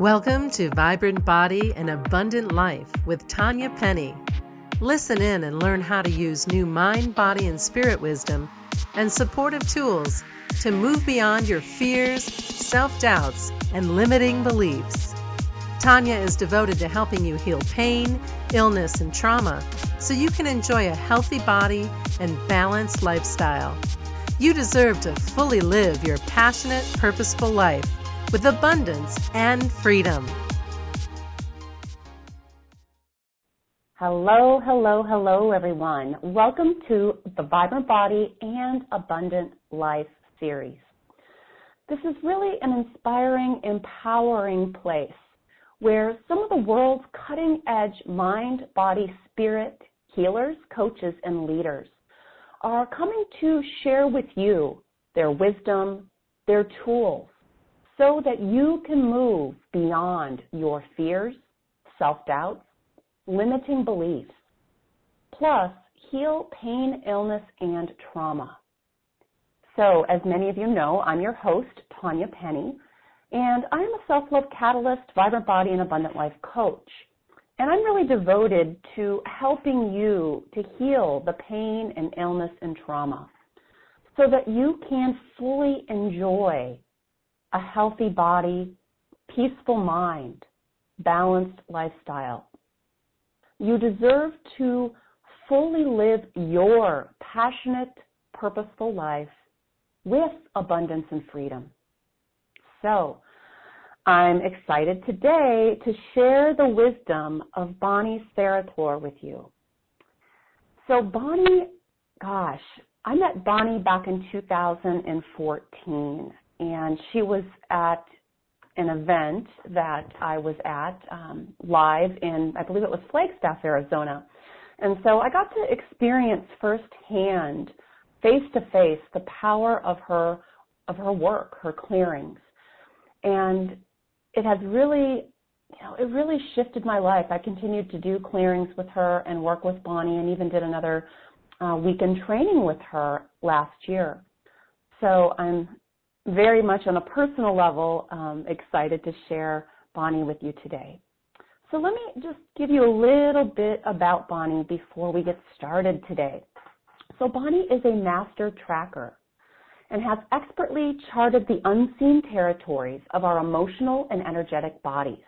Welcome to Vibrant Body and Abundant Life with Tanya Penny. Listen in and learn how to use new mind, body, and spirit wisdom and supportive tools to move beyond your fears, self doubts, and limiting beliefs. Tanya is devoted to helping you heal pain, illness, and trauma so you can enjoy a healthy body and balanced lifestyle. You deserve to fully live your passionate, purposeful life with abundance and freedom. Hello, hello, hello, everyone. Welcome to the Vibrant Body and Abundant Life series. This is really an inspiring, empowering place where some of the world's cutting edge mind, body, spirit healers, coaches, and leaders are coming to share with you their wisdom, their tools, so that you can move beyond your fears, self-doubts, limiting beliefs, plus heal pain, illness, and trauma. So, as many of you know, I'm your host, Tanya Penny, and I'm a self-love catalyst, vibrant body, and abundant life coach. And I'm really devoted to helping you to heal the pain and illness and trauma so that you can fully enjoy a healthy body, peaceful mind, balanced lifestyle. You deserve to fully live your passionate, purposeful life with abundance and freedom. So, I'm excited today to share the wisdom of Bonnie Sarator with you. So Bonnie, gosh, I met Bonnie back in 2014 and she was at an event that I was at um, live in, I believe it was Flagstaff, Arizona. And so I got to experience firsthand, face to face, the power of her of her work, her clearings, and it has really, you know, it really shifted my life. I continued to do clearings with her and work with Bonnie, and even did another uh, weekend training with her last year. So I'm very much on a personal level um, excited to share Bonnie with you today. So let me just give you a little bit about Bonnie before we get started today. So Bonnie is a master tracker and has expertly charted the unseen territories of our emotional and energetic bodies.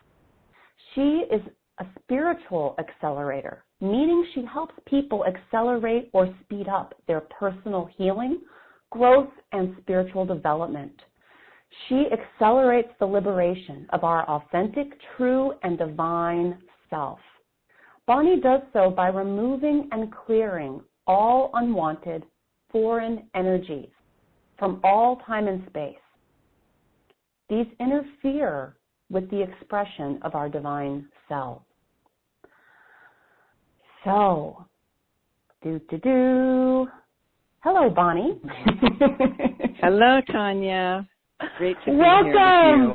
She is a spiritual accelerator, meaning she helps people accelerate or speed up their personal healing growth, and spiritual development. She accelerates the liberation of our authentic, true, and divine self. Bonnie does so by removing and clearing all unwanted foreign energies from all time and space. These interfere with the expression of our divine self. So, do do do. Hello, Bonnie. Hello, Tanya. Great to be Welcome. here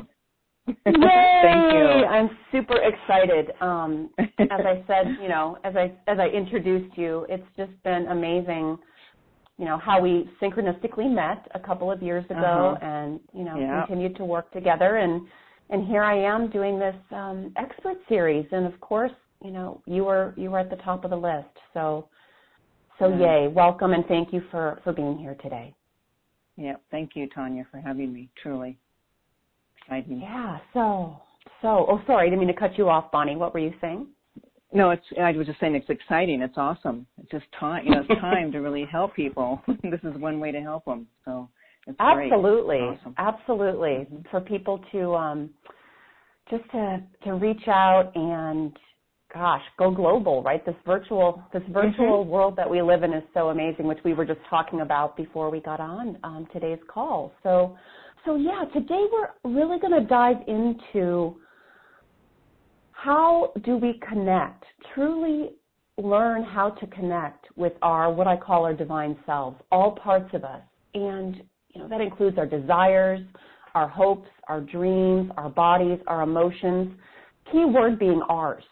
with you. Yay! Thank you. I'm super excited. Um, as I said, you know, as I as I introduced you, it's just been amazing. You know how we synchronistically met a couple of years ago, Uh-huh. and you know Yeah. continued to work together, and and here I am doing this um, expert series, and of course, you know, you were you were at the top of the list, so so yay, welcome, and thank you for for being here today. Yeah, thank you, Tanya, for having me. Truly exciting. Yeah. So, so, oh, sorry, I didn't mean to cut you off, Bonnie. What were you saying? No, it's. I was just saying it's exciting. It's awesome. It's just time. You know, it's time to really help people. this is one way to help them. So it's great. Absolutely, Awesome. absolutely. Mhm. For people to um, just to to reach out and, gosh, go global, right? This virtual this Mm-hmm. virtual world that we live in is so amazing, which we were just talking about before we got on um, today's call. So, so yeah, today we're really going to dive into how do we connect, truly learn how to connect with our, what I call our divine selves, all parts of us. And, you know, that includes our desires, our hopes, our dreams, our bodies, our emotions. Key word being ours,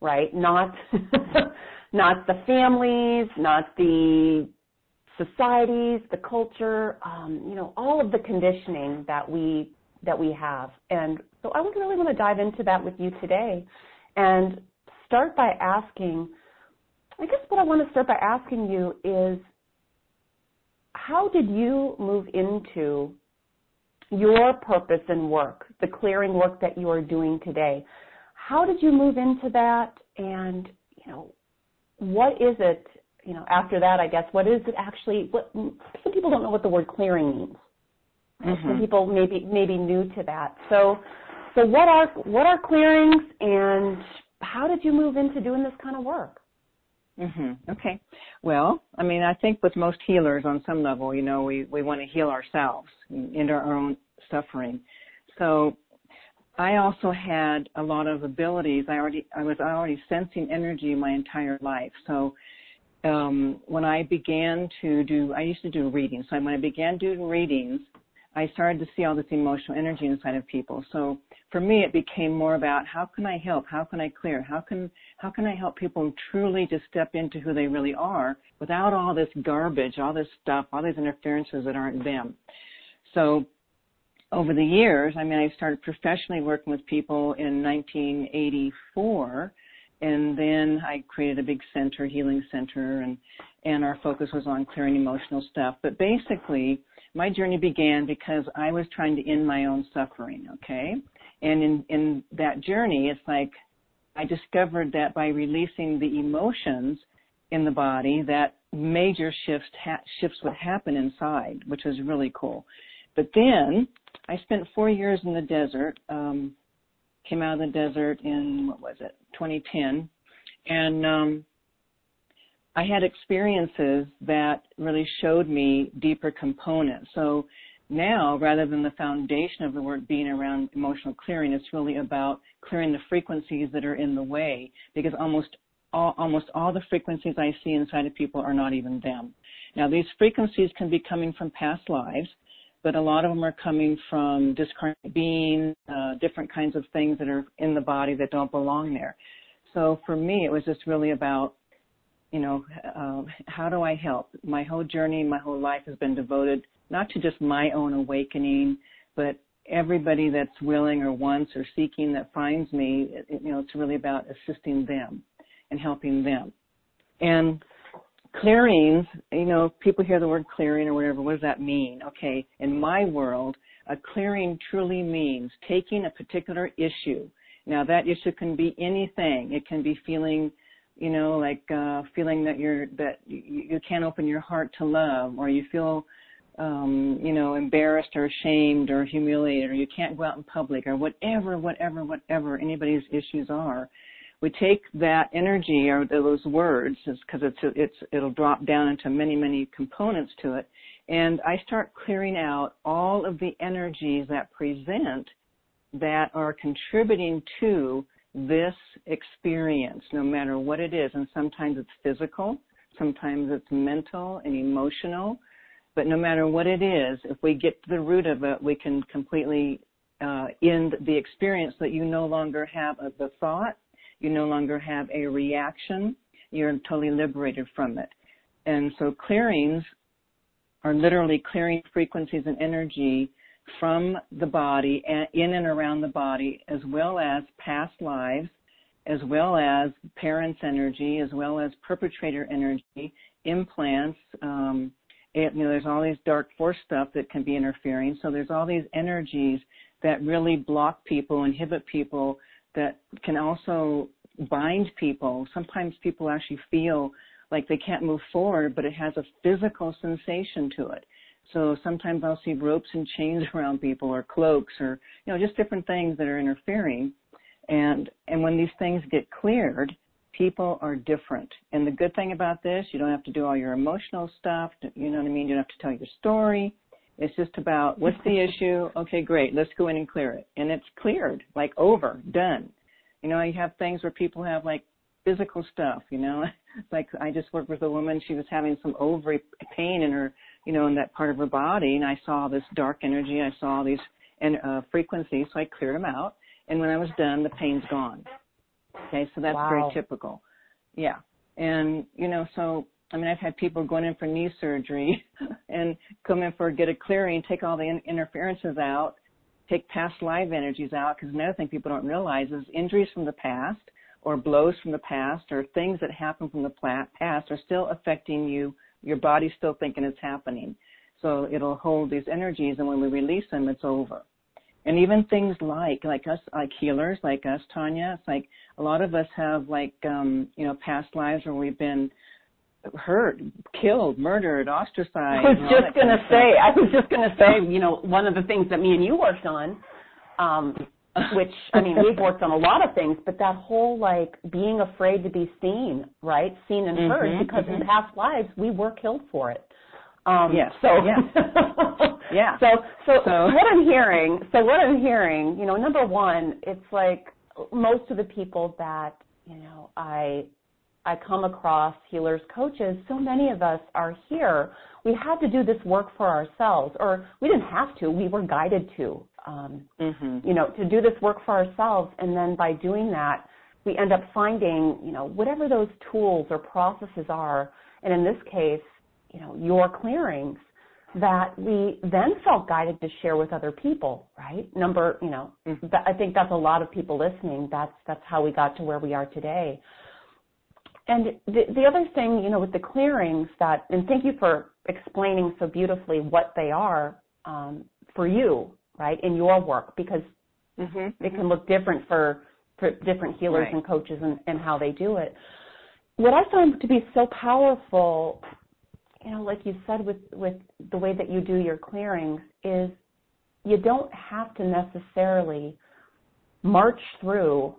right? Not, not the families, not the societies, the culture, um, you know, all of the conditioning that we that we have. And so I would really want to dive into that with you today and start by asking, I guess what I want to start by asking you is how did you move into your purpose and work, the clearing work that you are doing today? How did you move into that? And, you know, what is it, you know, after that, I guess, what is it actually, what, some people don't know what the word clearing means. Mm-hmm. Some people may be, may be new to that. So, so what are, what are clearings and how did you move into doing this kind of work? Mhm. Okay. Well, I mean, I think with most healers on some level, you know, we we want to heal ourselves into our own suffering. So I also had a lot of abilities. I already I was already sensing energy my entire life. So um when I began to do I used to do readings. So when I began doing readings, I started to see all this emotional energy inside of people. So for me, it became more about how can I help? How can I clear? How can how can I help people truly just step into who they really are without all this garbage, all this stuff, all these interferences that aren't them. So over the years, I mean, I started professionally working with people in 1984, and then I created a big center, healing center, and and our focus was on clearing emotional stuff. But basically, my journey began because I was trying to end my own suffering. Okay, and in, in that journey, it's like I discovered that by releasing the emotions in the body, that major shifts ha- shifts would happen inside, which was really cool. But then I spent four years in the desert. Um, came out of the desert in what was it, 2010, and um, I had experiences that really showed me deeper components. So now, rather than the foundation of the work being around emotional clearing, it's really about clearing the frequencies that are in the way because almost all, almost all the frequencies I see inside of people are not even them. Now, these frequencies can be coming from past lives, but a lot of them are coming from discarnate beings, uh, different kinds of things that are in the body that don't belong there. So for me, it was just really about, you know, uh, how do I help? My whole journey, my whole life has been devoted not to just my own awakening, but everybody that's willing or wants or seeking that finds me, you know, it's really about assisting them and helping them. And clearings, you know, people hear the word clearing or whatever, what does that mean? Okay, in my world, a clearing truly means taking a particular issue. Now that issue can be anything. It can be feeling, you know, like uh feeling that you're that you, can't open your heart to love or you feel um, you know, embarrassed or ashamed or humiliated or you can't go out in public or whatever, whatever, whatever anybody's issues are, we take that energy or those words because it's, it's, it'll drop down into many, many components to it. And I start clearing out all of the energies that present that are contributing to this experience, no matter what it is. And sometimes it's physical, sometimes it's mental and emotional, but no matter what it is, if we get to the root of it, we can completely uh, end the experience that you no longer have of the thought, you no longer have a reaction, you're totally liberated from it. And so clearings are literally clearing frequencies and energy from the body in and around the body, as well as past lives, as well as parents' energy, as well as perpetrator energy, implants, um, it, you know, there's all these dark force stuff that can be interfering. So there's all these energies that really block people, inhibit people, that can also bind people. Sometimes people actually feel like they can't move forward, but it has a physical sensation to it. So sometimes I'll see ropes and chains around people or cloaks or, you know, just different things that are interfering. And, and when these things get cleared, people are different. And the good thing about this, you don't have to do all your emotional stuff. You know what I mean? You don't have to tell your story. It's just about what's the issue? Okay, great. Let's go in and clear it. And it's cleared, like over, done. You know, you have things where people have like physical stuff, you know, like I just worked with a woman, she was having some ovary pain in her, you know, in that part of her body. And I saw this dark energy. I saw these and, uh, frequencies. So I cleared them out. And when I was done, the pain's gone. Okay, so that's wow. very typical. Yeah. And, you know, so, I mean, I've had people going in for knee surgery and come in for get a clearing, take all the in- interferences out, take past life energies out because another thing people don't realize is injuries from the past or blows from the past or things that happen from the past are still affecting you. Your body's still thinking it's happening. So it'll hold these energies and when we release them, it's over. And even things like, like us, like healers, like us, Tanya, it's like a lot of us have like, um, you know, past lives where we've been hurt, killed, murdered, ostracized. I was just going to say, I was just going to say, you know, one of the things that me and you worked on, um, which, I mean, we've worked on a lot of things, but that whole like being afraid to be seen, right? Seen and heard mm-hmm, because mm-hmm. in past lives we were killed for it. Um, yes. So, yeah. yeah. So, so, so what I'm hearing, so what I'm hearing, you know, number one, it's like most of the people that, you know, I I come across healers, coaches, so many of us are here. We had to do this work for ourselves, or we didn't have to. We were guided to, um, mm-hmm. you know, to do this work for ourselves. And then by doing that, we end up finding, you know, whatever those tools or processes are. And in this case, you know, your clearings that we then felt guided to share with other people, right? Number, you know, mm-hmm. I think that's a lot of people listening. That's that's how we got to where we are today. And the, the other thing, you know, with the clearings that, and thank you for explaining so beautifully what they are um, for you, right, in your work, because mm-hmm, it can look different for, for different healers right. and coaches and, and how they do it. What I find to be so powerful, you know, like you said with, with the way that you do your clearings, is you don't have to necessarily march through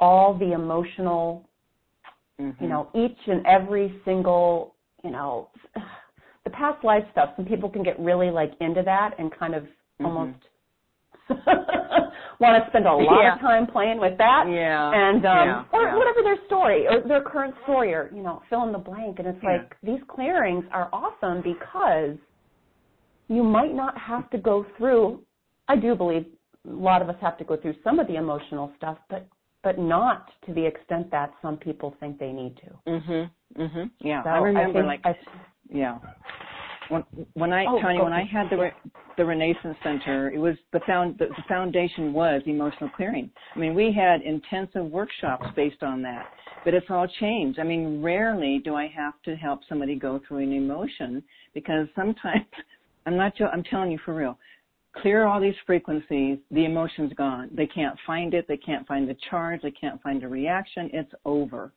all the emotional Mm-hmm. You know, each and every single, you know, the past life stuff. Some people can get really like into that and kind of mm-hmm. almost want to spend a lot yeah. of time playing with that. Yeah. And um yeah. or yeah. whatever their story or their current story or, you know, fill in the blank. And it's like these clearings are awesome because you might not have to go through I do believe a lot of us have to go through some of the emotional stuff, but but not to the extent that some people think they need to. Mhm. Mhm. Yeah. So I remember I like I, yeah. When when I oh, Tanya, when I had the the Renaissance Center, it was the found the, the foundation was emotional clearing. I mean, we had intensive workshops based on that, but it's all changed. I mean, rarely do I have to help somebody go through an emotion because sometimes I'm not. Sure I'm telling you for real clear all these frequencies, the emotion's gone. They can't find it. They can't find the charge. They can't find a reaction. It's over.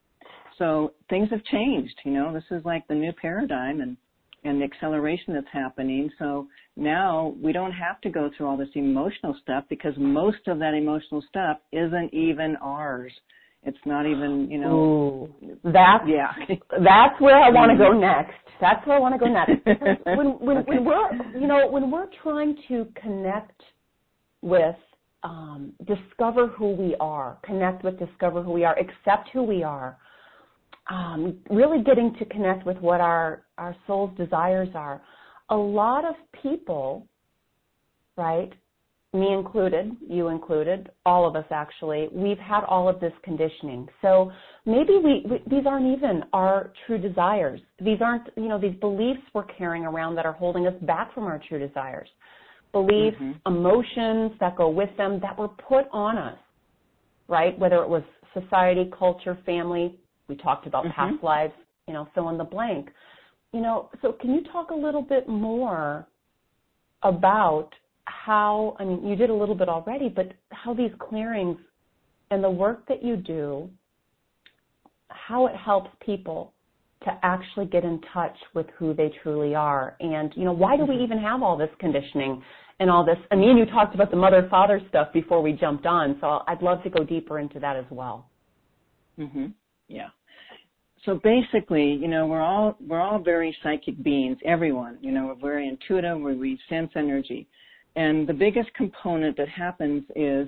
So things have changed. You know, this is like the new paradigm and and the acceleration that's happening. So now we don't have to go through all this emotional stuff because most of that emotional stuff isn't even ours. It's not even, you know. Ooh, that's yeah. that's where I want to go next. That's where I want to go next. when when when we're you know when we're trying to connect with um, discover who we are, connect with discover who we are, accept who we are. Um, really getting to connect with what our our soul's desires are. A lot of people, right, me included, you included, all of us actually, we've had all of this conditioning. So maybe we, we, these aren't even our true desires. These aren't, you know, these beliefs we're carrying around that are holding us back from our true desires. Beliefs, mm-hmm. emotions that go with them that were put on us, right? Whether it was society, culture, family, we talked about mm-hmm. past lives, you know, fill in the blank. You know, so can you talk a little bit more about how, I mean, you did a little bit already, but how these clearings and the work that you do, how it helps people to actually get in touch with who they truly are. And, you know, why do we mm-hmm. even have all this conditioning and all this? I mean, you talked about the mother father stuff before we jumped on, so I'd love to go deeper into that as well. Mhm. Yeah. So basically, you know, we're all we're all very psychic beings, everyone. You know, we're very intuitive, we sense energy. And the biggest component that happens is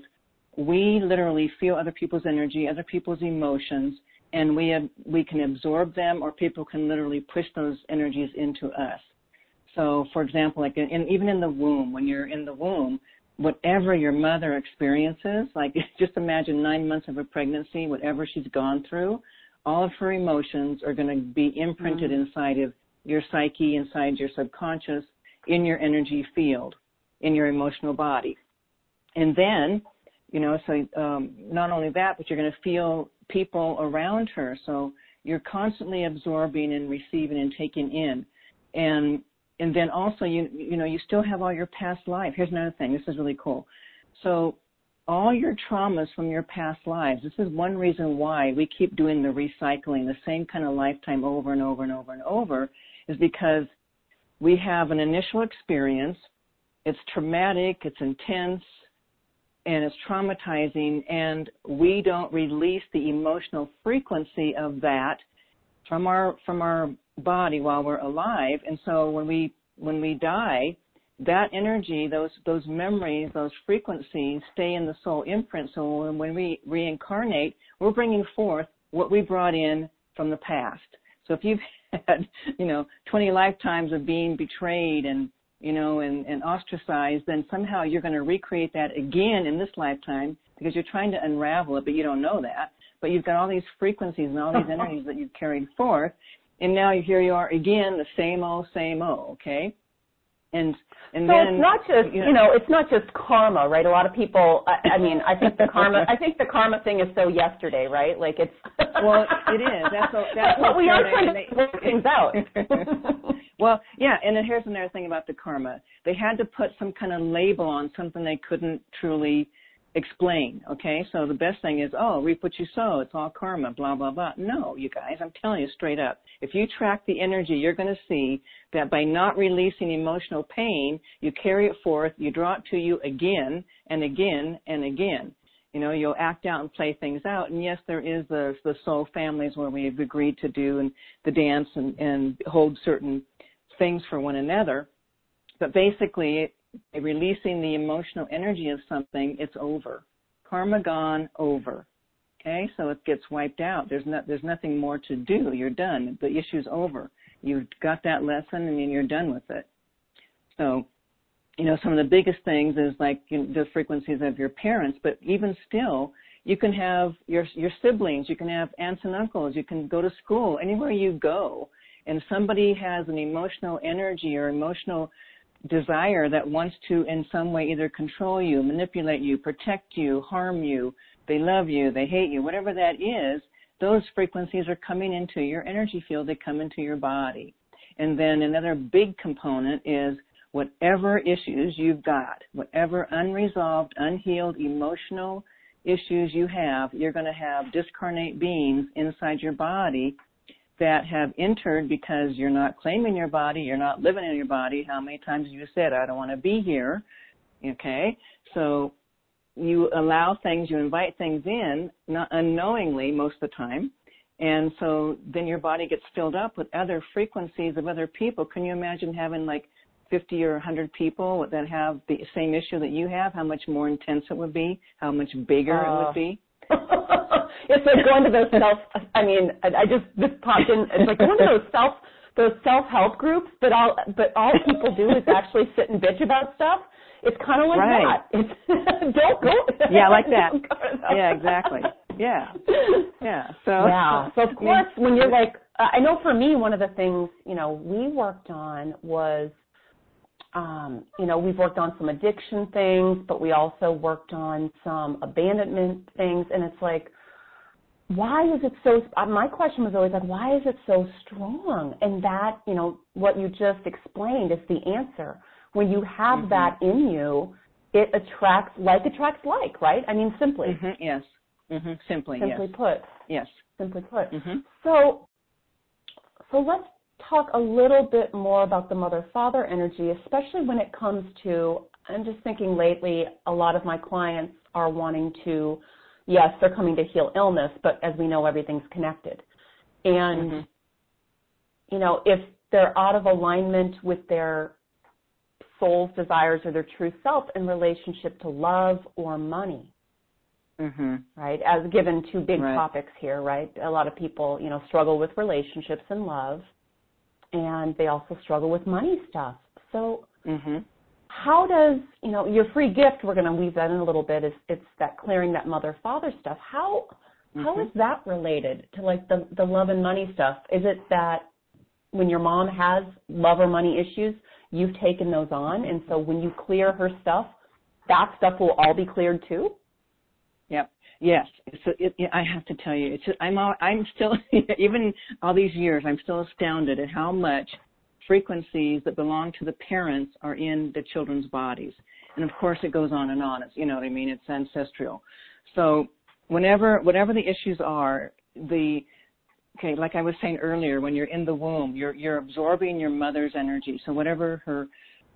we literally feel other people's energy, other people's emotions, and we have, we can absorb them, or people can literally push those energies into us. So, for example, like in, even in the womb, when you're in the womb, whatever your mother experiences, like just imagine nine months of a pregnancy, whatever she's gone through, all of her emotions are going to be imprinted mm-hmm. inside of your psyche, inside your subconscious, in your energy field in your emotional body. and then, you know, so um, not only that, but you're going to feel people around her. So you're constantly absorbing and receiving and taking in, and and then also you you know you still have all your past life. Here's another thing. This is really cool. So all your traumas from your past lives. This is one reason why we keep doing the recycling, the same kind of lifetime over and over and over and over, is because we have an initial experience. It's traumatic, it's intense, and it's traumatizing, and we don't release the emotional frequency of that from our from our body while we're alive. And so when we when we die, that energy, those those memories, those frequencies stay in the soul imprint. So when we reincarnate, we're bringing forth what we brought in from the past. So if you've had, you know, 20 lifetimes of being betrayed and you know, and, and ostracized, then somehow you're going to recreate that again in this lifetime because you're trying to unravel it, but you don't know that. But you've got all these frequencies and all these energies that you've carried forth, and now here you are again, the same old, same old. Okay, and and so then it's not just you know, you know, it's not just karma right a lot of people I, I mean i think the karma i think the karma thing is so yesterday right like it's well it is that's a, that's but we are trying to work things out well yeah and then here's another thing about the karma they had to put some kind of label on something they couldn't truly explain. Okay, so the best thing is, oh, reap what you sow. It's all karma, blah blah blah. No, you guys, I'm telling you straight up. If you track the energy, you're going to see that by not releasing emotional pain, you carry it forth, you draw it to you again and again and again. You know, you'll act out and play things out. And yes, there is the the soul families where we've agreed to do and the dance and and hold certain things for one another. But basically, releasing the emotional energy of something, it's over. Karma gone, over. Okay, so it gets wiped out. There's not, there's nothing more to do. You're done. The issue's over. You've got that lesson and you're done with it. So, you know, some of the biggest things is like you know, the frequencies of your parents, but even still, you can have your your siblings, you can have aunts and uncles, you can go to school, anywhere you go, and somebody has an emotional energy or emotional desire that wants to in some way either control you, manipulate you, protect you, harm you, they love you, they hate you, whatever that is, those frequencies are coming into your energy field, they come into your body. And then another big component is whatever issues you've got, whatever unresolved, unhealed emotional issues you have, you're going to have discarnate beings inside your body that have entered because you're not claiming your body, you're not living in your body. How many times have you said, I don't want to be here? Okay. So you allow things, you invite things in, not unknowingly most of the time. And so then your body gets filled up with other frequencies of other people. Can you imagine having like 50 or 100 people that have the same issue that you have? How much more intense it would be? How much bigger uh, it would be? It's like going to those self. I mean, I, I just this popped in. It's like going to those self those self help groups, but all but all people do is actually sit and bitch about stuff. It's kind of like right. that. It's don't go. Yeah, like that. Yeah, exactly. Yeah, yeah. So yeah. So of course, when you're like, I know for me, one of the things you know we worked on was um, you know, we've worked on some addiction things, but we also worked on some abandonment things. And it's like, why is it so? Uh, my question was always like, why is it so strong? And that, you know, what you just explained is the answer. When you have mm-hmm. that in you, it attracts like attracts like, right? I mean, simply. Mm-hmm. Yes. Mm-hmm. Simply. Simply yes. put. Yes. Simply put. Mm-hmm. So, so let's talk a little bit more about the mother father energy, especially when it comes to, I'm just thinking lately, a lot of my clients are wanting to, yes, they're coming to heal illness, but as we know, everything's connected. And, mm-hmm. you know, if they're out of alignment with their soul's desires or their true self in relationship to love or money. Mm-hmm. Right, as given two big right. topics here, right? A lot of people, you know, struggle with relationships and love, and they also struggle with money stuff. So, mm-hmm. how does you know your free gift? We're going to weave that in a little bit. Is it's that clearing that mother father stuff? How mm-hmm. how is that related to like the the love and money stuff? Is it that when your mom has love or money issues, you've taken those on, and so when you clear her stuff, that stuff will all be cleared too? Yes. So it, it, I have to tell you, it's I'm all, I'm still even all these years, I'm still astounded at how much frequencies that belong to the parents are in the children's bodies. And of course, it goes on and on. It's you know what I mean. It's ancestral. So whenever whatever the issues are, the okay, like I was saying earlier, when you're in the womb, you're you're absorbing your mother's energy. So whatever her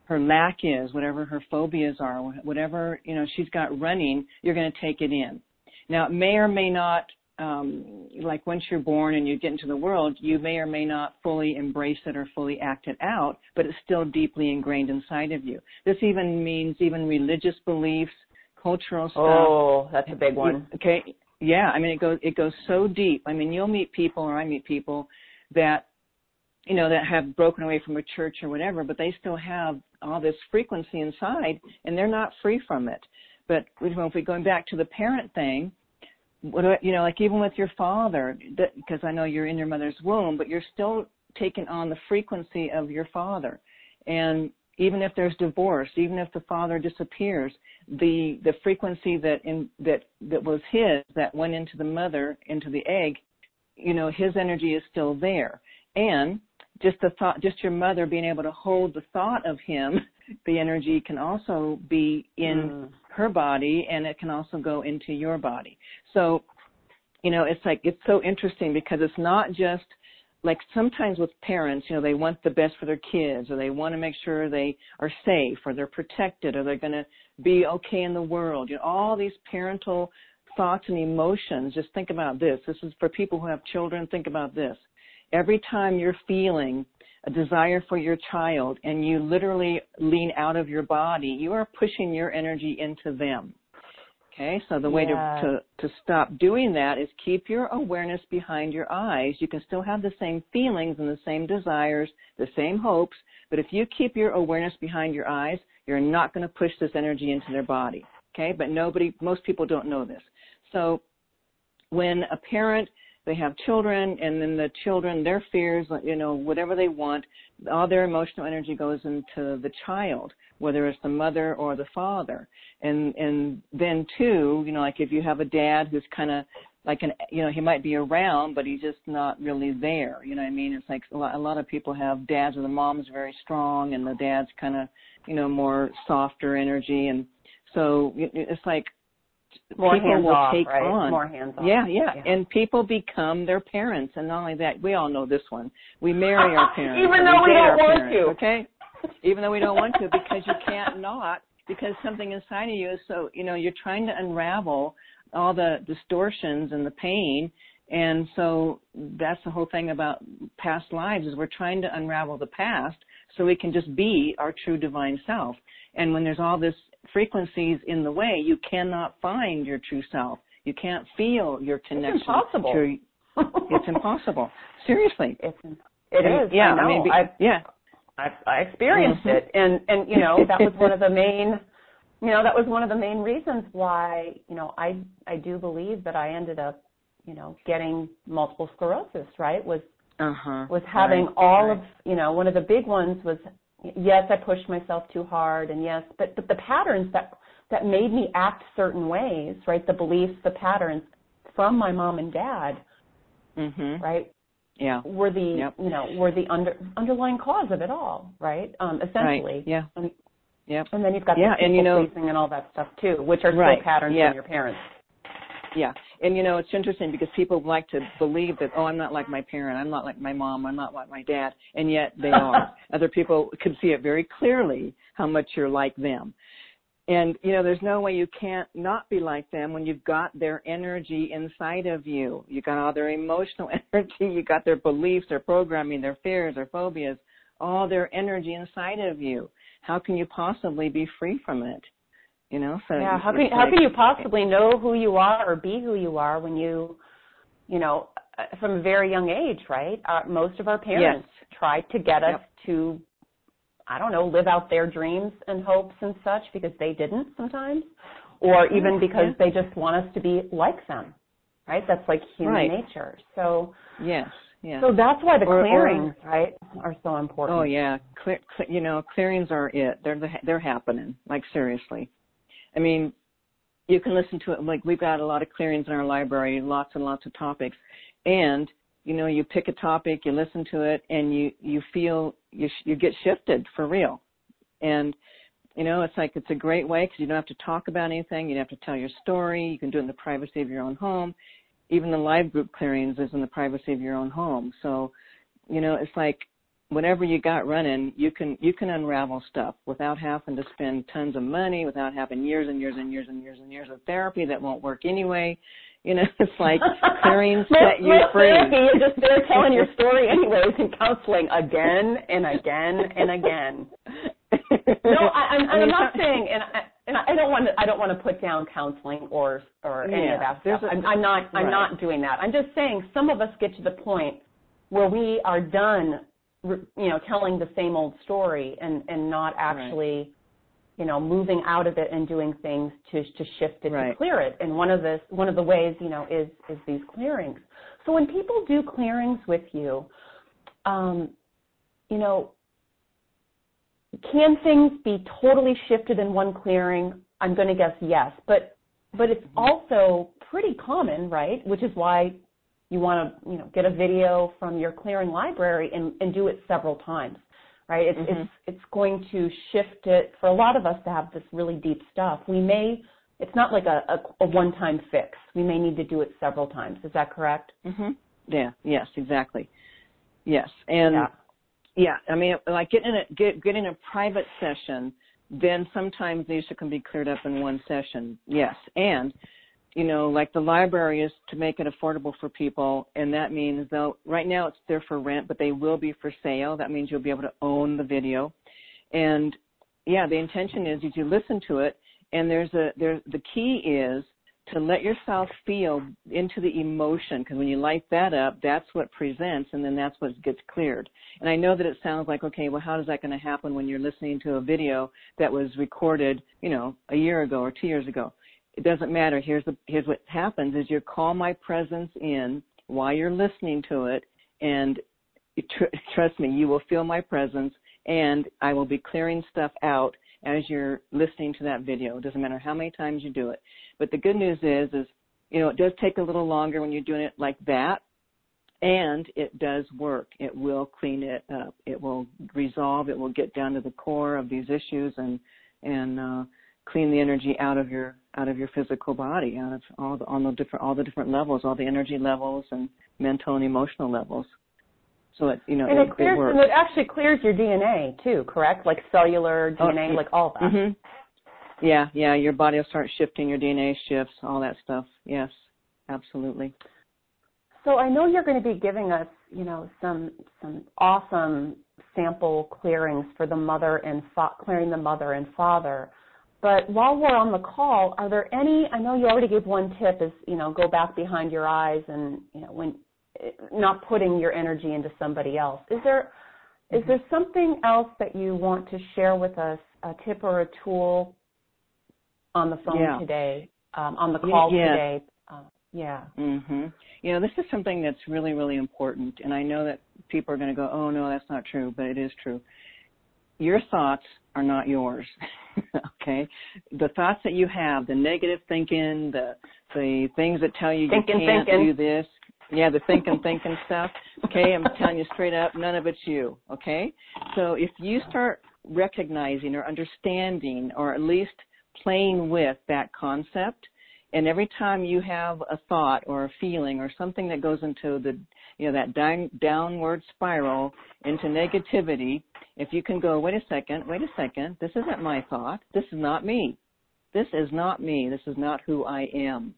her lack is, whatever her phobias are, whatever you know she's got running, you're going to take it in. Now, it may or may not, um, like once you're born and you get into the world, you may or may not fully embrace it or fully act it out, but it's still deeply ingrained inside of you. This even means even religious beliefs, cultural stuff. Oh, that's a big one. Okay, yeah, I mean it goes it goes so deep. I mean you'll meet people or I meet people that you know that have broken away from a church or whatever, but they still have all this frequency inside and they're not free from it. But if we going back to the parent thing, what you know, like even with your father, because I know you're in your mother's womb, but you're still taking on the frequency of your father, and even if there's divorce, even if the father disappears, the the frequency that in that that was his that went into the mother into the egg, you know, his energy is still there, and just the thought, just your mother being able to hold the thought of him, the energy can also be in mm. Her body, and it can also go into your body. So, you know, it's like it's so interesting because it's not just like sometimes with parents, you know, they want the best for their kids or they want to make sure they are safe or they're protected or they're going to be okay in the world. You know, all these parental thoughts and emotions. Just think about this. This is for people who have children. Think about this. Every time you're feeling a desire for your child and you literally lean out of your body, you are pushing your energy into them. Okay, so the way yeah. to, to, to stop doing that is keep your awareness behind your eyes. You can still have the same feelings and the same desires, the same hopes, but if you keep your awareness behind your eyes, you're not going to push this energy into their body. Okay, but nobody, most people don't know this. So when a parent they have children and then the children their fears you know whatever they want all their emotional energy goes into the child whether it's the mother or the father. And and then too you know like if you have a dad who's kind of like an you know he might be around but he's just not really there you know what i mean? It's like a lot, a lot of people have dads or the mom's very strong and the dad's kind of you know more softer energy. And so it's like more people hands will off, take right? on. More hands off. Yeah, yeah, yeah, And people become their parents. And not only that, we all know this one. We marry our parents. Even though we, we don't want parents, to. Okay? Even though we don't want to because you can't not because something inside of you is so, you know, you're trying to unravel all the distortions and the pain. And so that's the whole thing about past lives is we're trying to unravel the past so we can just be our true divine self. And when there's all this frequencies in the way, you cannot find your true self. You can't feel your connection. It's impossible. To, it's impossible. Seriously. It's, it is. Yeah. I mean, I've, yeah. I've, I experienced mm-hmm. it, and and you know that was one of the main, you know that was one of the main reasons why you know I I do believe that I ended up, you know, getting multiple sclerosis. Right was uh-huh. was having right. all right. of you know one of the big ones was yes, I pushed myself too hard, and yes, but but the patterns that that made me act certain ways, right? The beliefs, the patterns from my mom and dad, mm-hmm. right? Yeah, were the yep. you know were the under underlying cause of it all, right? Um, essentially, right. yeah. And, Yep. And then you've got yeah, the and you know, and all that stuff too, which are still right. patterns yeah. from your parents. Yeah. And you know, it's interesting because people like to believe that, oh, I'm not like my parent, I'm not like my mom, I'm not like my dad, and yet they are. Other people can see it very clearly how much you're like them. And you know, there's no way you can't not be like them when you've got their energy inside of you. You got all their emotional energy, you got their beliefs, their programming, their fears, their phobias, all their energy inside of you. How can you possibly be free from it? You know, so yeah. How can like, how can you possibly know who you are or be who you are when you, you know, uh, from a very young age, right? Uh, most of our parents yes. tried to get us yep. to, I don't know, live out their dreams and hopes and such because they didn't sometimes, or even because yeah. they just want us to be like them, right? That's like human right. nature. So yes. Yeah. So that's why the or, clearings, or, right, are so important. Oh yeah, Cle- you know, clearings are it. They're the, they're happening. Like seriously, I mean, you can listen to it like we've got a lot of clearings in our library, lots and lots of topics, and you know you pick a topic, you listen to it, and you you feel you you get shifted for real, and you know it's like it's a great way because you don't have to talk about anything, you don't have to tell your story, you can do it in the privacy of your own home. Even the live group clearings is in the privacy of your own home. So, you know, it's like whatever you got running, you can you can unravel stuff without having to spend tons of money, without having years and years and years and years and years of therapy that won't work anyway. You know, it's like clearing set you free. Therapy, you're just there telling your story anyways and counseling again and again and again. no, I, I'm, I'm not saying, and I, and I don't want to, I don't want to put down counseling or or any Yeah, of that stuff. a- I'm, I'm not, I'm right. not doing that. I'm just saying some of us get to the point where we are done, you know, telling the same old story and and not actually, you know, moving out of it and doing things to to shift it to clear it. And one of the one of the ways, you know, is is these clearings. So when people do clearings with you, um, you know, can things be totally shifted in one clearing? I'm going to guess yes, but but it's also pretty common, right? Which is why you want to you know get a video from your clearing library and, and do it several times, right? It's Mhm. it's it's going to shift it for a lot of us to have this really deep stuff. We may it's not like a, a, a one-time fix. We may need to do it several times. Is that correct? mm-hmm. Yeah. Yes. Exactly. Yes. And Yeah. yeah, I mean, like getting a get getting a private session, then sometimes these can be cleared up in one session. Yes, and you know, like the library is to make it affordable for people, and that means they'll right now it's there for rent, but they will be for sale. That means you'll be able to own the video, and yeah, the intention is is you listen to it, and there's a there the key is to let yourself feel into the emotion because when you light that up, that's what presents, and then that's what gets cleared. And I know that it sounds like, okay, well, how is that going to happen when you're listening to a video that was recorded, you know, a year ago or two years ago? It doesn't matter. Here's the here's what happens: is you call my presence in while you're listening to it, and tr- trust me, you will feel my presence, and I will be clearing stuff out as you're listening to that video. It doesn't matter how many times you do it. But the good news is, is you know, it does take a little longer when you're doing it like that, and it does work. It will clean it up. It will resolve. It will get down to the core of these issues and and uh, clean the energy out of your out of your physical body, out of all the on the different all the different levels, all the energy levels and mental and emotional levels. So it you know And it, it clears, works. and it actually clears your DNA too, correct? Like cellular Oh, DNA, yeah. like all that. hmm Yeah, yeah, your body will start shifting, your DNA shifts, all that stuff. Yes, absolutely. So I know you're going to be giving us, you know, some some awesome sample clearings for the mother and fa- clearing the mother and father. But while we're on the call, are there any? I know you already gave one tip, is you know, go back behind your eyes and you know, when not putting your energy into somebody else. Is there is there something else that you want to share with us, a tip or a tool on the phone Yeah. today, um, on the call yeah. today? Uh, yeah. hmm You know, this is something that's really, really important, and I know that people are going to go, "Oh no, that's not true," but it is true. Your thoughts are not yours. okay, the thoughts that you have, the negative thinking, the the things that tell you Thinking, you can't thinking. do this, yeah, the thinking, thinking stuff. Okay, I'm telling you straight up, none of it's you. Okay, so if you start recognizing or understanding, or at least playing with that concept, and every time you have a thought or a feeling or something that goes into the you know that down, downward spiral into negativity. If you can go wait a second wait a second this isn't my thought. This is not me. This is not me. This is not who i am.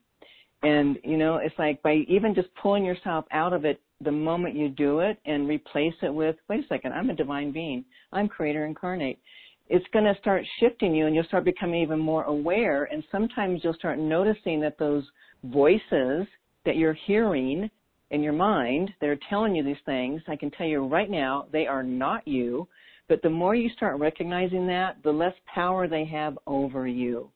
And you know it's like by even just pulling yourself out of it the moment you do it and replace it with wait a second i'm a divine being. I'm creator incarnate. It's going to start shifting you and you'll start becoming even more aware. And sometimes you'll start noticing that those voices that you're hearing in your mind that are telling you these things i can tell you right now they are not you but the more you start recognizing that the less power they have over you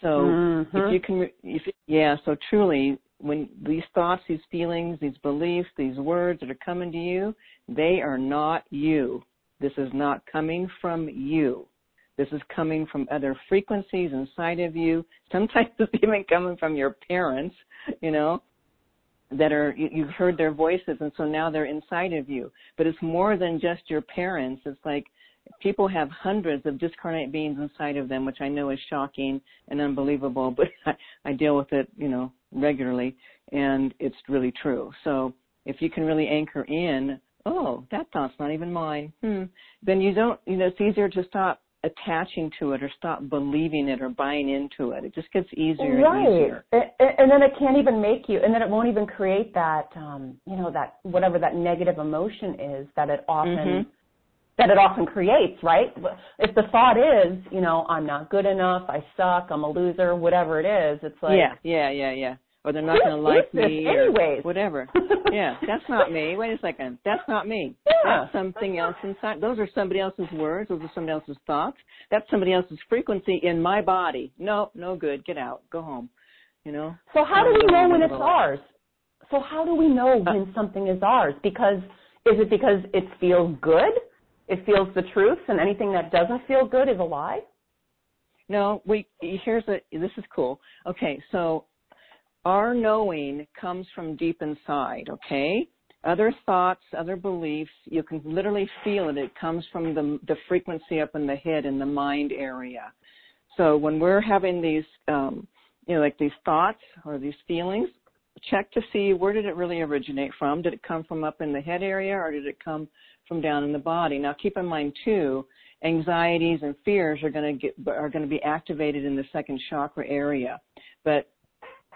so Mhm. if you can if yeah so truly when these thoughts these feelings these beliefs these words that are coming to you they are not you this is not coming from you. This is coming from other frequencies inside of you. Sometimes it's even coming from your parents, you know, that are, you, you've heard their voices and so now they're inside of you. But it's more than just your parents. It's like people have hundreds of discarnate beings inside of them, which I know is shocking and unbelievable, but I, I deal with it, you know, regularly and it's really true. So if you can really anchor in, oh, that thought's not even mine, hmm, then you don't, you know, it's easier to stop attaching to it or stop believing it or buying into it. It just gets easier right. and easier. And, and then it can't even make you, and then it won't even create that, um, you know, that whatever that negative emotion is that it often mm-hmm. that it often creates, right? If the thought is, you know, I'm not good enough, I suck, I'm a loser, whatever it is, it's like yeah, yeah, yeah, yeah or they're not going to like me anyways? or whatever. yeah, that's not me. Wait a second. That's not me. Yeah. That's something else inside. Those are somebody else's words. Those are somebody else's thoughts. That's somebody else's frequency in my body. No, no good. Get out. Go home. You know. So how do we know when it's ours? So how do we know uh, when something is ours? Because is it because it feels good? It feels the truth, and anything that doesn't feel good is a lie. No, we here's a this is cool. Okay, so our knowing comes from deep inside, okay? Other thoughts, other beliefs, you can literally feel it. It comes from the, the frequency up in the head in the mind area. So when we're having these, um, you know, like these thoughts or these feelings, check to see where did it really originate from? Did it come from up in the head area or did it come from down in the body? Now keep in mind too, anxieties and fears are going to get are going to be activated in the second chakra area. But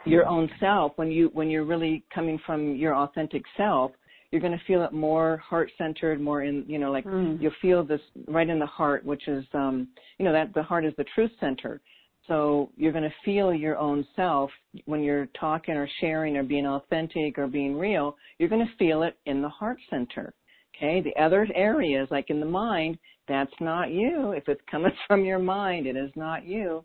your own self when you when you're really coming from your authentic self you're going to feel it more heart centered more in you know like mm. you'll feel this right in the heart which is um you know that the heart is the truth center. So you're going to feel your own self when you're talking or sharing or being authentic or being real you're going to feel it in the heart center. Okay? The other areas like in the mind that's not you. If it's coming from your mind it is not you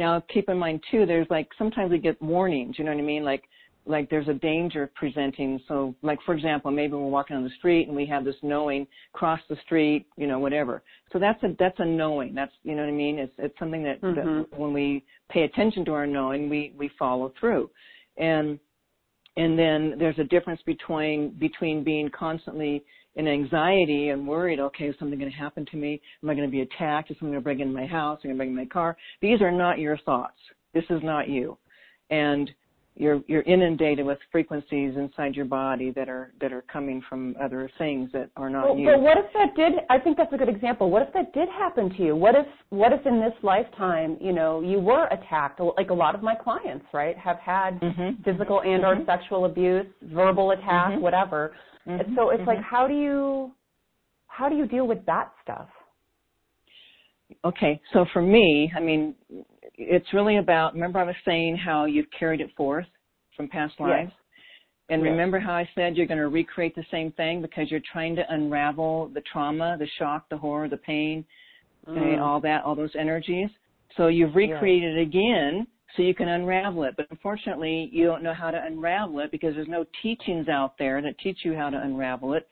now, keep in mind too, there's like sometimes we get warnings. You know what I mean? Like like there's a danger presenting. So, like for example, maybe we're walking on the street and we have this knowing, cross the street, you know, whatever. So that's a that's a knowing. That's you know what I mean. It's it's something that, mm-hmm. that when we pay attention to our knowing, we we follow through, and and then there's a difference between between being constantly in anxiety and worried, okay, is something going to happen to me? Am I going to be attacked? Is someone going to break into my house? Am I going to break into my car? These are not your thoughts. This is not you. And you're you're inundated with frequencies inside your body that are that are coming from other things that are not well, you. But what if that did? I think that's a good example. What if that did happen to you? What if what if in this lifetime, you know, you were attacked? Like a lot of my clients, right, have had mm-hmm. physical and mm-hmm. or sexual abuse, verbal attack, mm-hmm. whatever. Mm-hmm. And so it's like, mm-hmm. how do you how do you deal with that stuff? Okay, so for me, I mean, it's really about. Remember, I was saying how you've carried it forth from past lives. Yes. And yes. remember how I said you're going to recreate the same thing because you're trying to unravel the trauma, the shock, the horror, the pain, mm. okay, all that, all those energies. So you've recreated yes. it again so you can unravel it. But unfortunately, you don't know how to unravel it because there's no teachings out there that teach you how to unravel it.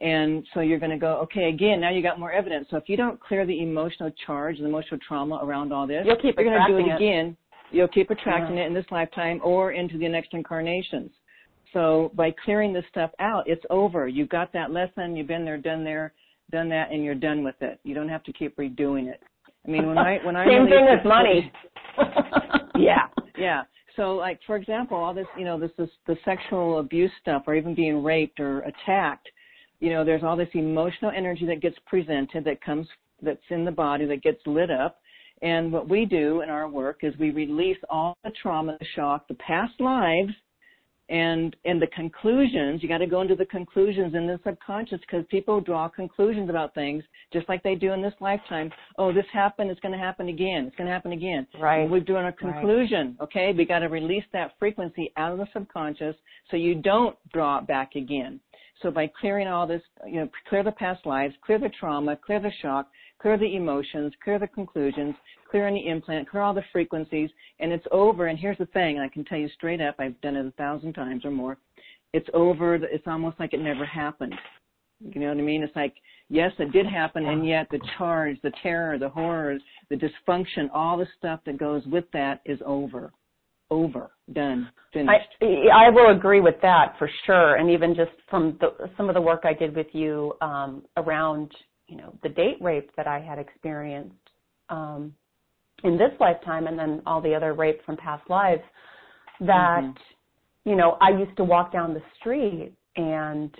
And so you're going to go, okay, again, now you got more evidence. So if you don't clear the emotional charge, the emotional trauma around all this, you'll keep you're going to do it, it, again. You'll keep attracting yeah. it in this lifetime or into the next incarnations. So by clearing this stuff out, it's over. You've got that lesson. You've been there, done there, done that, and you're done with it. You don't have to keep redoing it. I mean, when I when I same thing as money. yeah, yeah. So, like for example, all this, you know, this is the sexual abuse stuff, or even being raped or attacked. You know, there's all this emotional energy that gets presented that comes that's in the body that gets lit up. And what we do in our work is we release all the trauma, the shock, the past lives, and and the conclusions. You got to go into the conclusions in the subconscious because people draw conclusions about things just like they do in this lifetime. Oh this happened it's going to happen again it's going to happen again. Right. We've done a conclusion right. okay? We got to release that frequency out of the subconscious so you don't draw it back again so by clearing all this you know clear the past lives clear the trauma clear the shock clear the emotions clear the conclusions clear any implant, clear all the frequencies, and it's over. And here's the thing, and I can tell you straight up, I've done it a thousand times or more. It's over. It's almost like it never happened. You know what I mean? It's like, yes, it did happen, and yet the charge, the terror, the horrors, the dysfunction, all the stuff that goes with that is over. Over. Done. Finished. I, I will agree with that for sure. And even just from the, some of the work I did with you um, around, you know, the date rape that I had experienced um, in this lifetime and then all the other rape from past lives, that, mm-hmm. you know, I used to walk down the street and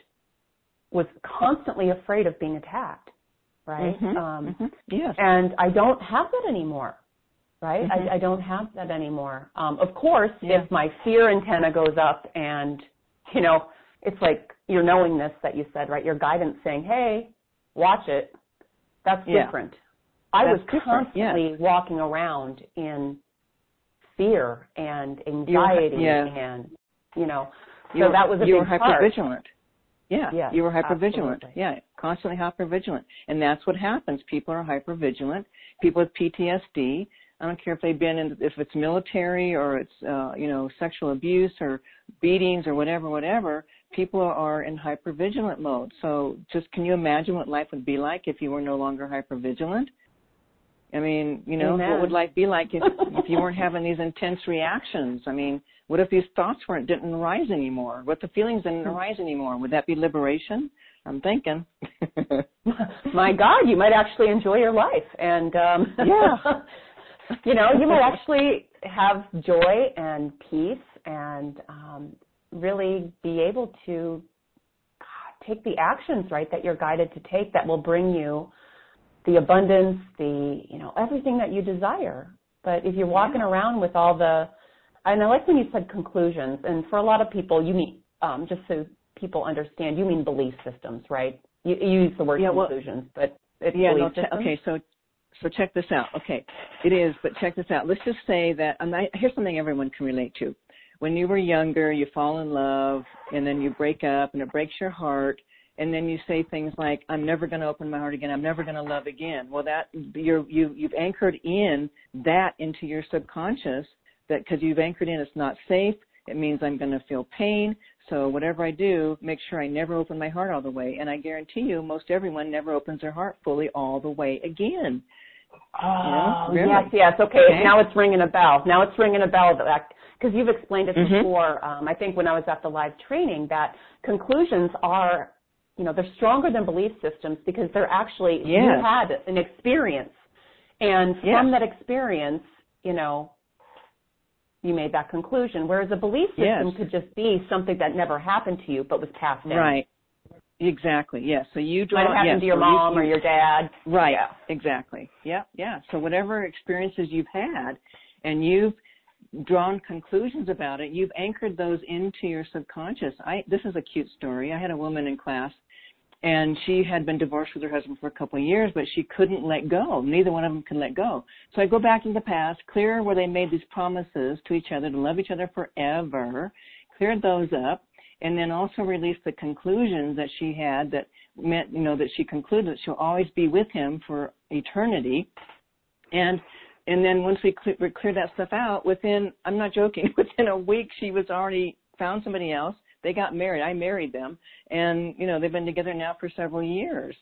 was constantly afraid of being attacked, right? Mm-hmm. Um, mm-hmm. Yes. And I don't have that anymore, right? Mm-hmm. I, I don't have that anymore. Um, of course, yeah. if my fear antenna goes up and, you know, it's like your knowingness that you said, right? Your guidance saying, hey, watch it. That's yeah. different. I That's was constantly walking around in fear and anxiety yeah. and, you know, so you're, that was a you big were hyper part. vigilant. Yeah, yes, you were hypervigilant. absolutely. Yeah, constantly hypervigilant. And that's what happens. People are hypervigilant. People with PTSD, I don't care if they've been in, if it's military or it's, uh, you know, sexual abuse or beatings or whatever, whatever, people are in hypervigilant mode. So just can you imagine what life would be like if you were no longer hypervigilant? I mean, you know, Amen. what would life be like if, if you weren't having these intense reactions? I mean, what if these thoughts weren't didn't arise anymore? What if the feelings didn't Hmm. arise anymore? Would that be liberation? I'm thinking. My God, you might actually enjoy your life, and um, Yeah. you know, you might actually have joy and peace, and um, really be able to take the actions right that you're guided to take that will bring you the abundance, the you know everything that you desire. But if you're walking around with all the, and I like when you said conclusions, and for a lot of people, you mean um, just so people understand, you mean belief systems, right? You, you use the word Yeah, well- conclusions, but it's yeah, belief no, systems. okay, so so check this out. Okay, it is, but check this out. Let's just say that I, here's something everyone can relate to. When you were younger, you fall in love, and then you break up, and it breaks your heart, and then you say things like, "I'm never going to open my heart again. I'm never going to love again." Well, that you're you you've anchored in that into your subconscious that because you've anchored in, it's not safe. It means I'm going to feel pain. So whatever I do, make sure I never open my heart all the way. And I guarantee you, most everyone never opens their heart fully all the way again. Oh, really? yes, yes. Okay. Okay. now it's ringing a bell. Now it's ringing a bell because you've explained it Mhm. before. Um, I think when I was at the live training that conclusions are, you know, they're stronger than belief systems because they're actually you had an experience, and Yes. from that experience, you know, you made that conclusion. Whereas a belief system Yes. could just be something that never happened to you but was passed down. Right. Exactly. Yes. So you draw. Might have happened yes, to your mom you- or your dad. Right. Yeah. Exactly. Yeah. Yeah. So whatever experiences you've had, and you've drawn conclusions about it, you've anchored those into your subconscious. I this is a cute story. I had a woman in class, and she had been divorced with her husband for a couple of years, but she couldn't let go. Neither one of them can let go. So I go back in the past, clear where they made these promises to each other to love each other forever, cleared those up, and then also released the conclusions that she had that meant, you know, that she concluded that she'll always be with him for eternity. And and then once we cle- we cleared that stuff out, within I'm not joking, within a week she was already found somebody else. They got married. I married them, and you know they've been together now for several years.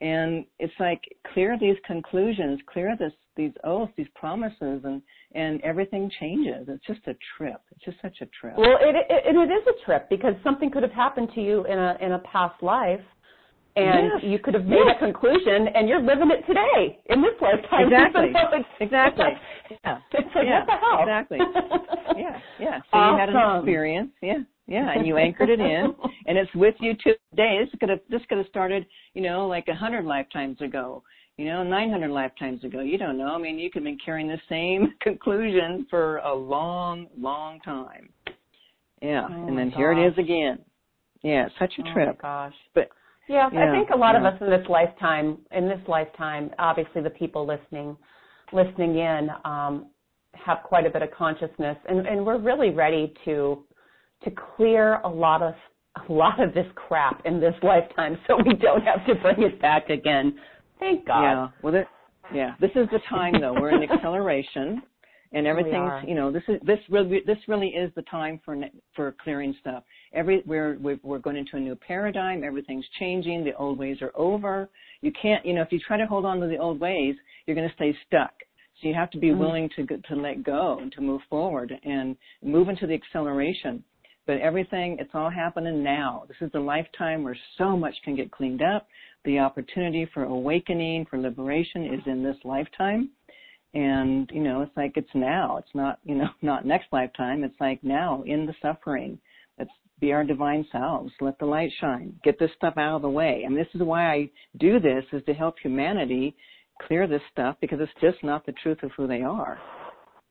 And it's like clear these conclusions, clear this these oaths, these promises, and and everything changes. It's just a trip. It's just such a trip. Well, it, it it is a trip because something could have happened to you in a in a past life, and Yes. you could have made Yes. a conclusion, and you're living it today in this lifetime. Exactly. it's- Exactly. Yeah. It's like Yeah, what the hell? exactly. Yeah, yeah. So you had an experience, yeah, yeah, and you anchored it in, and it's with you today. This could have this could have started, you know, like a hundred lifetimes ago, you know, nine hundred lifetimes ago. You don't know. I mean, you could have been carrying the same conclusion for a long, long time. Yeah, Oh and then here it is again. Yeah, such a Oh trip. my gosh. But Yeah, I think a lot yeah. of us in this lifetime, in this lifetime, obviously the people listening, listening in, um, have quite a bit of consciousness, and, and we're really ready to to clear a lot of a lot of this crap in this lifetime, so we don't have to bring it back again. Thank God. Yeah. Well, that, yeah. This is the time though. We're in acceleration, and everything's you know this is this really this really is the time for for clearing stuff every we're we're going into a new paradigm everything's changing the old ways are over you can't you know if you try to hold on to the old ways you're going to stay stuck so you have to be mm-hmm. willing to to let go and to move forward and move into the acceleration but everything it's all happening now. This is the lifetime where so much can get cleaned up. The opportunity for awakening for liberation is in this lifetime. And you know it's like it's now. It's not you know not next lifetime. It's like now in the suffering. Let's be our divine selves. Let the light shine. Get this stuff out of the way. And this is why i do this is to help humanity clear this stuff because it's just not the truth of who they are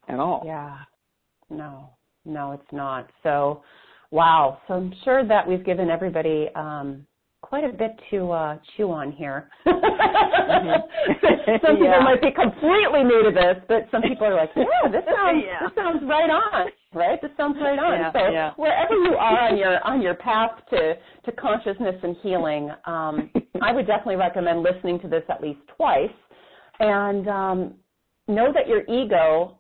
at all. Yeah. No no it's not so wow so i'm sure that we've given everybody um quite a bit to uh, chew on here. mm-hmm. some people yeah. might be completely new to this, but some people are like, yeah, this sounds yeah. this sounds right on, right? This sounds right on. Yeah, so yeah. wherever you are on your on your path to to consciousness and healing, um, I would definitely recommend listening to this at least twice, and um, know that your ego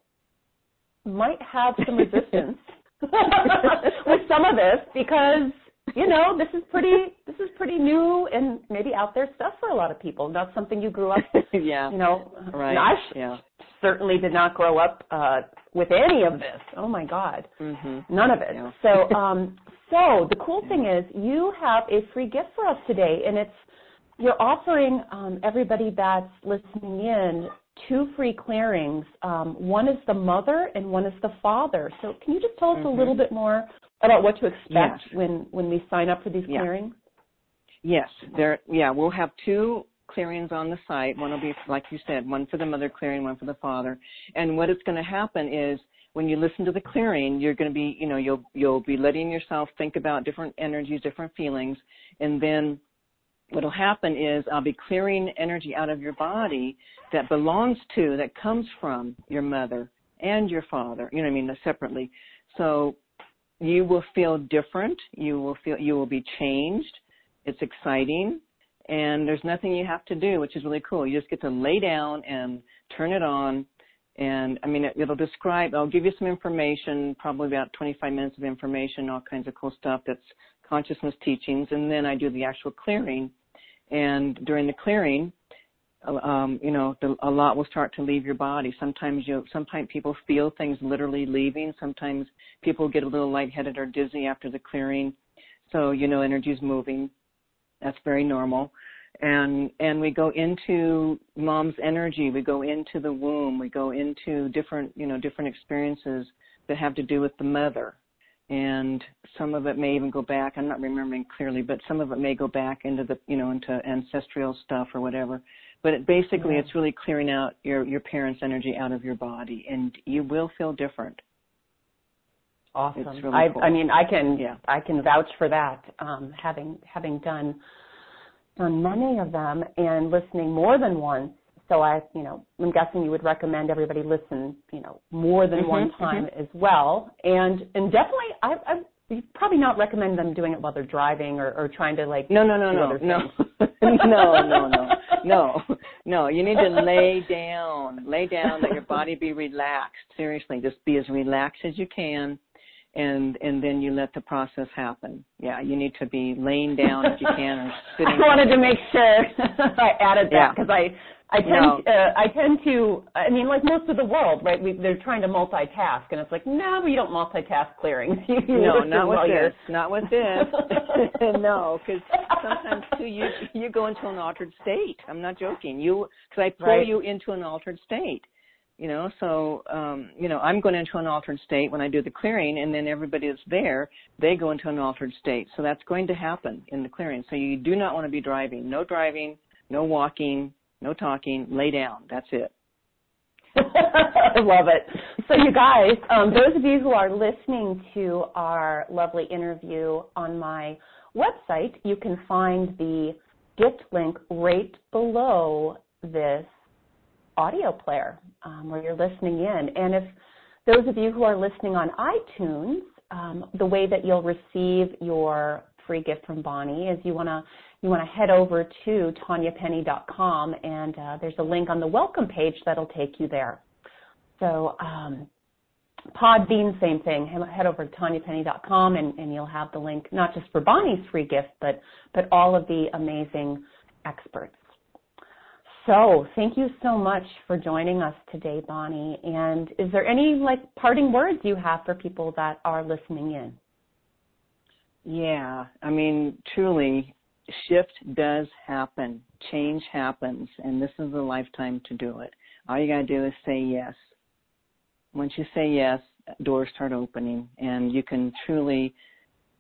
might have some resistance with some of this because you know, this is pretty this is pretty new and maybe out there stuff for a lot of people. Not something you grew up yeah. You know. Right. I yeah. certainly did not grow up uh with any of this. Oh my God. Mm-hmm. None of it. Yeah. So um so the cool thing is you have a free gift for us today and it's you're offering um, everybody that's listening in two free clearings. Um, one is the mother and one is the father. So can you just tell us mm-hmm. a little bit more about what to expect yes. when when we sign up for these yeah. clearings? Yes, there. Yeah, we'll have two clearings on the site. One will be, like you said, one for the mother clearing, one for the father. And what is going to happen is when you listen to the clearing, you're going to be, you know, you'll you'll be letting yourself think about different energies, different feelings, and then what'll happen is I'll be clearing energy out of your body that belongs to, that comes from your mother and your father. You know what I mean? Separately. So you will feel different. You will feel you will be changed. It's exciting, and there's nothing you have to do, which is really cool. You just get to lay down and turn it on. And I mean, it, it'll describe. I'll give you some information, probably about 25 minutes of information, all kinds of cool stuff that's consciousness teachings, and then I do the actual clearing. And during the clearing, um, you know, the, a lot will start to leave your body. Sometimes you, sometimes people feel things literally leaving. Sometimes people get a little lightheaded or dizzy after the clearing. So, you know, energy is moving. That's very normal. And, and we go into mom's energy. We go into the womb. We go into different, you know, different experiences that have to do with the mother. And some of it may even go back. I'm not remembering clearly, but some of it may go back into the, you know, into ancestral stuff or whatever but it, basically, yeah. it's really clearing out your your parents' energy out of your body, and you will feel different. Awesome. Really I, cool. I mean, I can yeah. I can vouch for that. Um, having having done done many of them and listening more than once. So I, you know, I'm guessing you would recommend everybody listen, you know, more than mm-hmm, one time mm-hmm. as well. And and definitely, I, I you probably not recommend them doing it while they're driving or, or trying to like no no no no no. no no no no no you need to lay down lay down let your body be relaxed seriously just be as relaxed as you can and and then you let the process happen. Yeah you need to be laying down if you can or sitting i wanted to make sure i added that because yeah. i I tend no. uh, I tend to I mean like most of the world right we, they're trying to multitask and it's like no you don't multitask clearings you, you no not with this not with this. No because sometimes too you you go into an altered state. I'm not joking. You because I pull right. you into an altered state you know so um you know I'm going into an altered state when I do the clearing and then everybody that's there they go into an altered state so that's going to happen in the clearing so you do not want to be driving no driving no walking no talking, lay down. That's it. I love it. So, you guys, um, those of you who are listening to our lovely interview on my website, you can find the gift link right below this audio player um, where you're listening in. And if those of you who are listening on iTunes, um, the way that you'll receive your free gift from Bonnie is you want to you want to head over to tanyapenny.com and uh, there's a link on the welcome page that'll take you there. So um, Podbean, same thing. Head over to tanyapenny.com and, and you'll have the link not just for Bonnie's free gift, but but all of the amazing experts. So thank you so much for joining us today, Bonnie. And is there any like parting words you have for people that are listening in? Yeah, I mean, truly, shift does happen, change happens, and this is a lifetime to do it. All you got to do is say yes. Once you say yes, doors start opening, and you can truly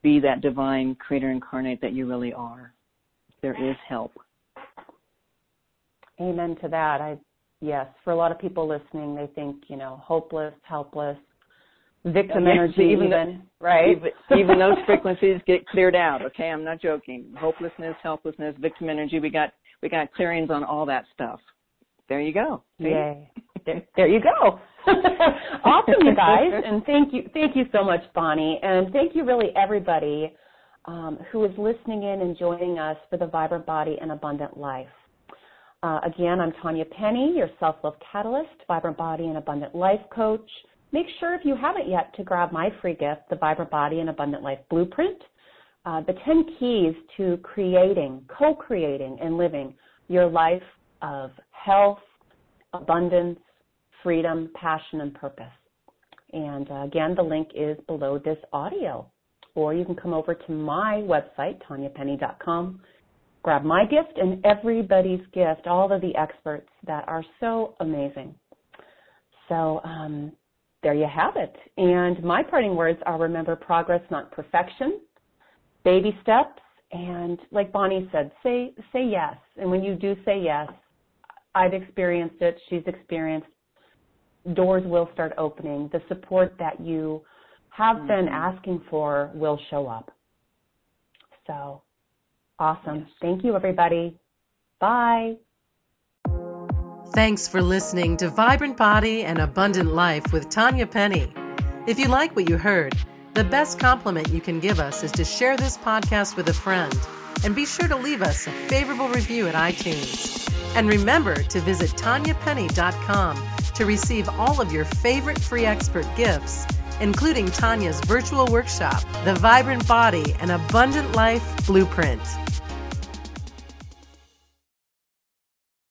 be that divine creator incarnate that you really are. There is help. Amen to that. I yes, for a lot of people listening, they think you know hopeless, helpless, victim yes, energy, even, even right? Even, even those frequencies get cleared out. Okay, I'm not joking. Hopelessness, helplessness, victim energy. We got we got clearings on all that stuff. There you go. See? Yay. There, there you go. awesome, you guys, and thank you, thank you so much, Bonnie, and thank you, really, everybody um, who is listening in and joining us for the Vibrant Body and Abundant Life. Uh, again, I'm Tanya Penny, your self-love catalyst, Vibrant Body and Abundant Life coach. Make sure if you haven't yet to grab my free gift, the Vibrant Body and Abundant Life Blueprint, uh, the 10 keys to creating, co-creating, and living your life of health, abundance, freedom, passion, and purpose. And uh, again, the link is below this audio. Or you can come over to my website, tanyapenny.com, grab my gift and everybody's gift, all of the experts that are so amazing. So um, there you have it. And my parting words are remember progress, not perfection, baby steps, and like Bonnie said, say say yes. And when you do say yes, I've experienced it, she's experienced doors will start opening. The support that you have mm-hmm. been asking for will show up. So Awesome. Thank you, everybody. Bye. Thanks for listening to Vibrant Body and Abundant Life with Tanya Penny. If you like what you heard, the best compliment you can give us is to share this podcast with a friend and be sure to leave us a favorable review at iTunes. And remember to visit tanyapenny.com to receive all of your favorite free expert gifts, including Tanya's virtual workshop, The Vibrant Body and Abundant Life Blueprint.